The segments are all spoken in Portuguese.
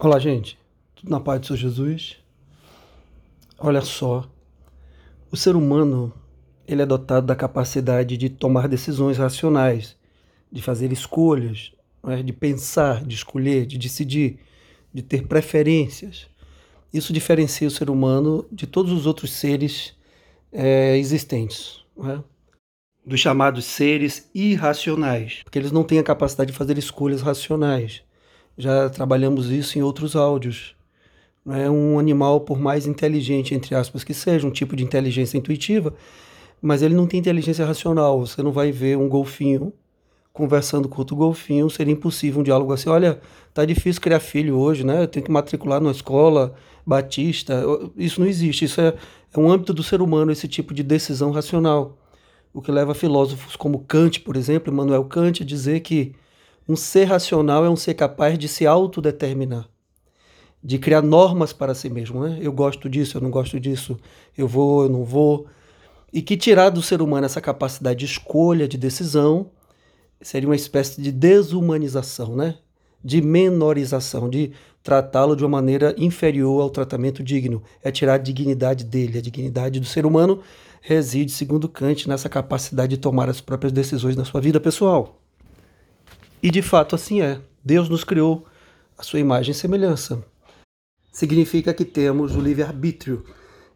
Olá, gente. Tudo na paz do Senhor Jesus? Olha só. O ser humano, ele é dotado da capacidade de tomar decisões racionais, de fazer escolhas, é? de pensar, de escolher, de decidir, de ter preferências. Isso diferencia o ser humano de todos os outros seres é, existentes. É? Dos chamados seres irracionais, porque eles não têm a capacidade de fazer escolhas racionais já trabalhamos isso em outros áudios. Não é um animal, por mais inteligente, entre aspas, que seja, um tipo de inteligência intuitiva, mas ele não tem inteligência racional. Você não vai ver um golfinho conversando com outro golfinho, seria impossível um diálogo assim. Olha, tá difícil criar filho hoje, né? Eu tenho que matricular numa escola batista. Isso não existe. Isso é, é um âmbito do ser humano, esse tipo de decisão racional. O que leva filósofos como Kant, por exemplo, Immanuel Kant, a dizer que um ser racional é um ser capaz de se autodeterminar, de criar normas para si mesmo. Né? Eu gosto disso, eu não gosto disso, eu vou, eu não vou. E que tirar do ser humano essa capacidade de escolha, de decisão, seria uma espécie de desumanização, né? de menorização, de tratá-lo de uma maneira inferior ao tratamento digno. É tirar a dignidade dele. A dignidade do ser humano reside, segundo Kant, nessa capacidade de tomar as próprias decisões na sua vida pessoal. E de fato assim é. Deus nos criou a sua imagem e semelhança. Significa que temos o livre-arbítrio,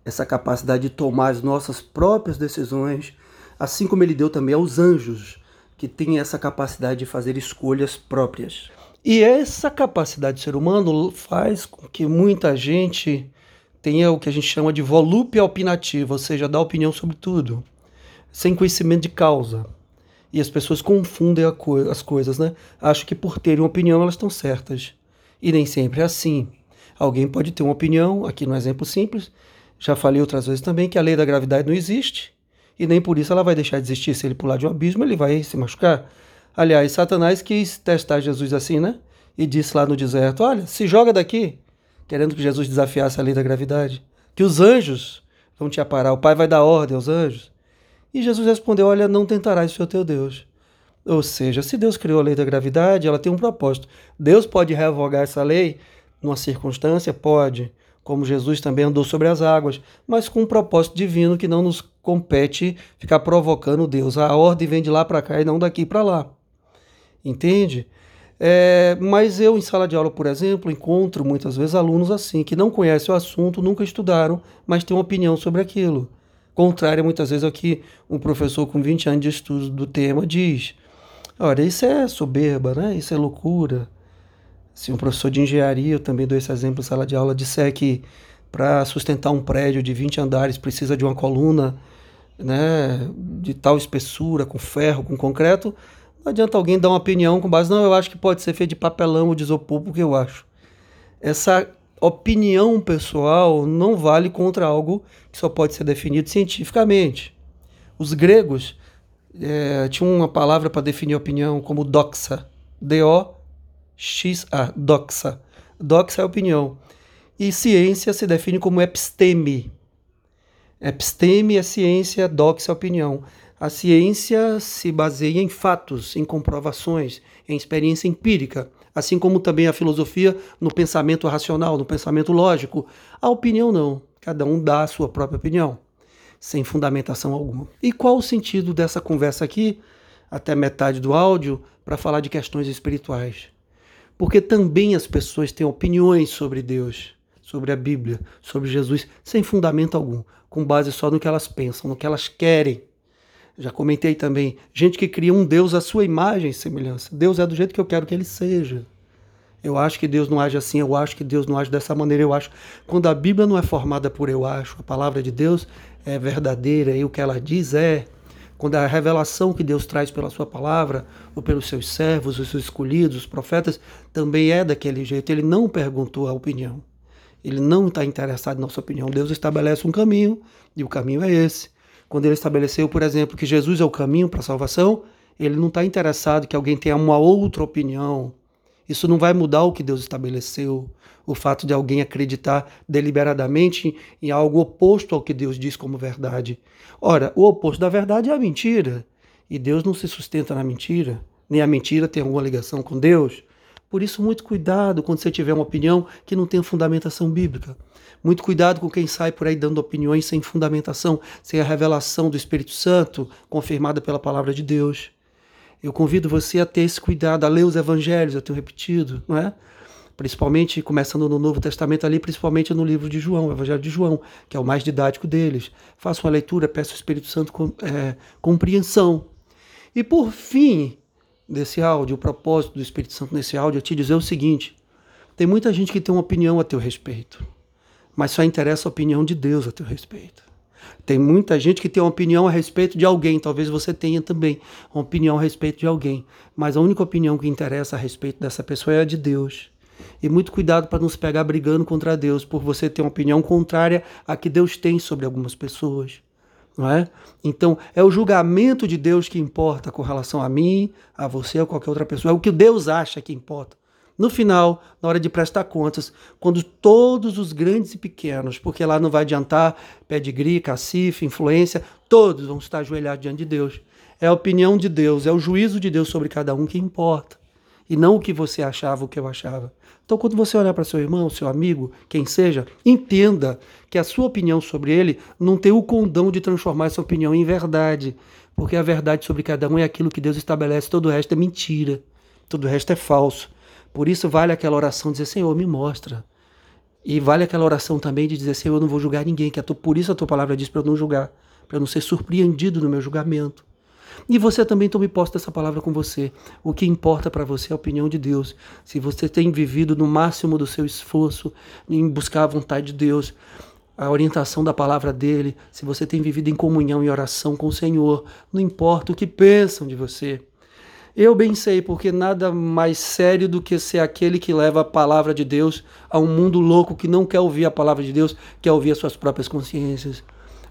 essa capacidade de tomar as nossas próprias decisões, assim como ele deu também aos anjos, que têm essa capacidade de fazer escolhas próprias. E essa capacidade do ser humano faz com que muita gente tenha o que a gente chama de volúpia opinativa, ou seja, dá opinião sobre tudo, sem conhecimento de causa. E as pessoas confundem co as coisas, né? Acham que por terem uma opinião elas estão certas. E nem sempre é assim. Alguém pode ter uma opinião, aqui no exemplo simples, já falei outras vezes também que a lei da gravidade não existe, e nem por isso ela vai deixar de existir. Se ele pular de um abismo, ele vai se machucar. Aliás, Satanás quis testar Jesus assim, né? E disse lá no deserto: Olha, se joga daqui, querendo que Jesus desafiasse a lei da gravidade. Que os anjos vão te aparar, o Pai vai dar ordem aos anjos. E Jesus respondeu: Olha, não tentarás o teu Deus. Ou seja, se Deus criou a lei da gravidade, ela tem um propósito. Deus pode revogar essa lei numa circunstância? Pode. Como Jesus também andou sobre as águas, mas com um propósito divino que não nos compete ficar provocando Deus. A ordem vem de lá para cá e não daqui para lá. Entende? É, mas eu, em sala de aula, por exemplo, encontro muitas vezes alunos assim, que não conhecem o assunto, nunca estudaram, mas têm uma opinião sobre aquilo contrária muitas vezes ao que um professor com 20 anos de estudo do tema diz. Olha, isso é soberba, né? Isso é loucura. Se um professor de engenharia, eu também dou esse exemplo em sala de aula, disser que para sustentar um prédio de 20 andares precisa de uma coluna né, de tal espessura, com ferro, com concreto, não adianta alguém dar uma opinião com base, não, eu acho que pode ser feito de papelão ou de isopor, porque eu acho. Essa opinião pessoal não vale contra algo que só pode ser definido cientificamente. Os gregos é, tinham uma palavra para definir opinião como doxa, D-O-X-A, doxa. Doxa é opinião. E ciência se define como episteme. Episteme é ciência, doxa é opinião. A ciência se baseia em fatos, em comprovações, em experiência empírica assim como também a filosofia no pensamento racional, no pensamento lógico. A opinião não, cada um dá a sua própria opinião, sem fundamentação alguma. E qual o sentido dessa conversa aqui, até metade do áudio, para falar de questões espirituais? Porque também as pessoas têm opiniões sobre Deus, sobre a Bíblia, sobre Jesus, sem fundamento algum, com base só no que elas pensam, no que elas querem. Já comentei também, gente que cria um Deus à sua imagem e semelhança. Deus é do jeito que eu quero que ele seja. Eu acho que Deus não age assim, eu acho que Deus não age dessa maneira, eu acho. Quando a Bíblia não é formada por eu acho, a palavra de Deus é verdadeira e o que ela diz é. Quando a revelação que Deus traz pela sua palavra, ou pelos seus servos, os seus escolhidos, os profetas, também é daquele jeito. Ele não perguntou a opinião. Ele não está interessado na nossa opinião. Deus estabelece um caminho e o caminho é esse. Quando ele estabeleceu, por exemplo, que Jesus é o caminho para a salvação, ele não está interessado que alguém tenha uma outra opinião. Isso não vai mudar o que Deus estabeleceu. O fato de alguém acreditar deliberadamente em algo oposto ao que Deus diz como verdade. Ora, o oposto da verdade é a mentira. E Deus não se sustenta na mentira. Nem a mentira tem alguma ligação com Deus. Por isso, muito cuidado quando você tiver uma opinião que não tenha fundamentação bíblica. Muito cuidado com quem sai por aí dando opiniões sem fundamentação, sem a revelação do Espírito Santo, confirmada pela palavra de Deus. Eu convido você a ter esse cuidado, a ler os evangelhos, eu tenho repetido, não é? Principalmente, começando no Novo Testamento ali, principalmente no livro de João, o Evangelho de João, que é o mais didático deles. Faça uma leitura, peça ao Espírito Santo é, compreensão. E por fim, desse áudio, o propósito do Espírito Santo nesse áudio é te dizer o seguinte: tem muita gente que tem uma opinião a teu respeito, mas só interessa a opinião de Deus a teu respeito. Tem muita gente que tem uma opinião a respeito de alguém, talvez você tenha também uma opinião a respeito de alguém, mas a única opinião que interessa a respeito dessa pessoa é a de Deus. E muito cuidado para não se pegar brigando contra Deus por você ter uma opinião contrária à que Deus tem sobre algumas pessoas. Não é? Então, é o julgamento de Deus que importa com relação a mim, a você ou qualquer outra pessoa. É o que Deus acha que importa. No final, na hora de prestar contas, quando todos os grandes e pequenos, porque lá não vai adiantar pedigree, cacife, influência, todos vão estar ajoelhados diante de Deus. É a opinião de Deus, é o juízo de Deus sobre cada um que importa. E não o que você achava, o que eu achava. Então, quando você olhar para seu irmão, seu amigo, quem seja, entenda que a sua opinião sobre ele não tem o condão de transformar essa opinião em verdade. Porque a verdade sobre cada um é aquilo que Deus estabelece, todo o resto é mentira, todo o resto é falso. Por isso vale aquela oração de dizer, Senhor, me mostra. E vale aquela oração também de dizer, Senhor, eu não vou julgar ninguém, que tua, por isso a tua palavra diz para eu não julgar, para eu não ser surpreendido no meu julgamento. E você também tome posse dessa palavra com você. O que importa para você é a opinião de Deus. Se você tem vivido no máximo do seu esforço em buscar a vontade de Deus, a orientação da palavra dele, se você tem vivido em comunhão e oração com o Senhor, não importa o que pensam de você. Eu bem sei, porque nada mais sério do que ser aquele que leva a palavra de Deus a um mundo louco que não quer ouvir a palavra de Deus, quer ouvir as suas próprias consciências.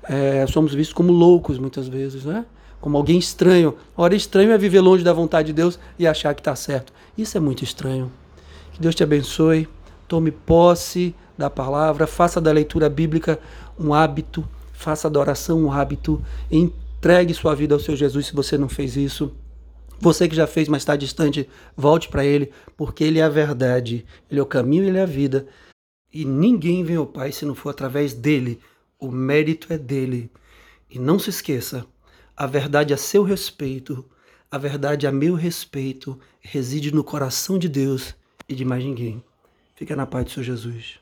É, somos vistos como loucos muitas vezes, né? Como alguém estranho. Ora, estranho é viver longe da vontade de Deus e achar que está certo. Isso é muito estranho. Que Deus te abençoe. Tome posse da palavra, faça da leitura bíblica um hábito, faça da oração um hábito, entregue sua vida ao seu Jesus se você não fez isso. Você que já fez, mas está distante, volte para Ele, porque Ele é a verdade, Ele é o caminho, Ele é a vida. E ninguém vem ao Pai se não for através dele. O mérito é dele. E não se esqueça, a verdade a seu respeito, a verdade a meu respeito, reside no coração de Deus e de mais ninguém. Fica na paz do Senhor Jesus.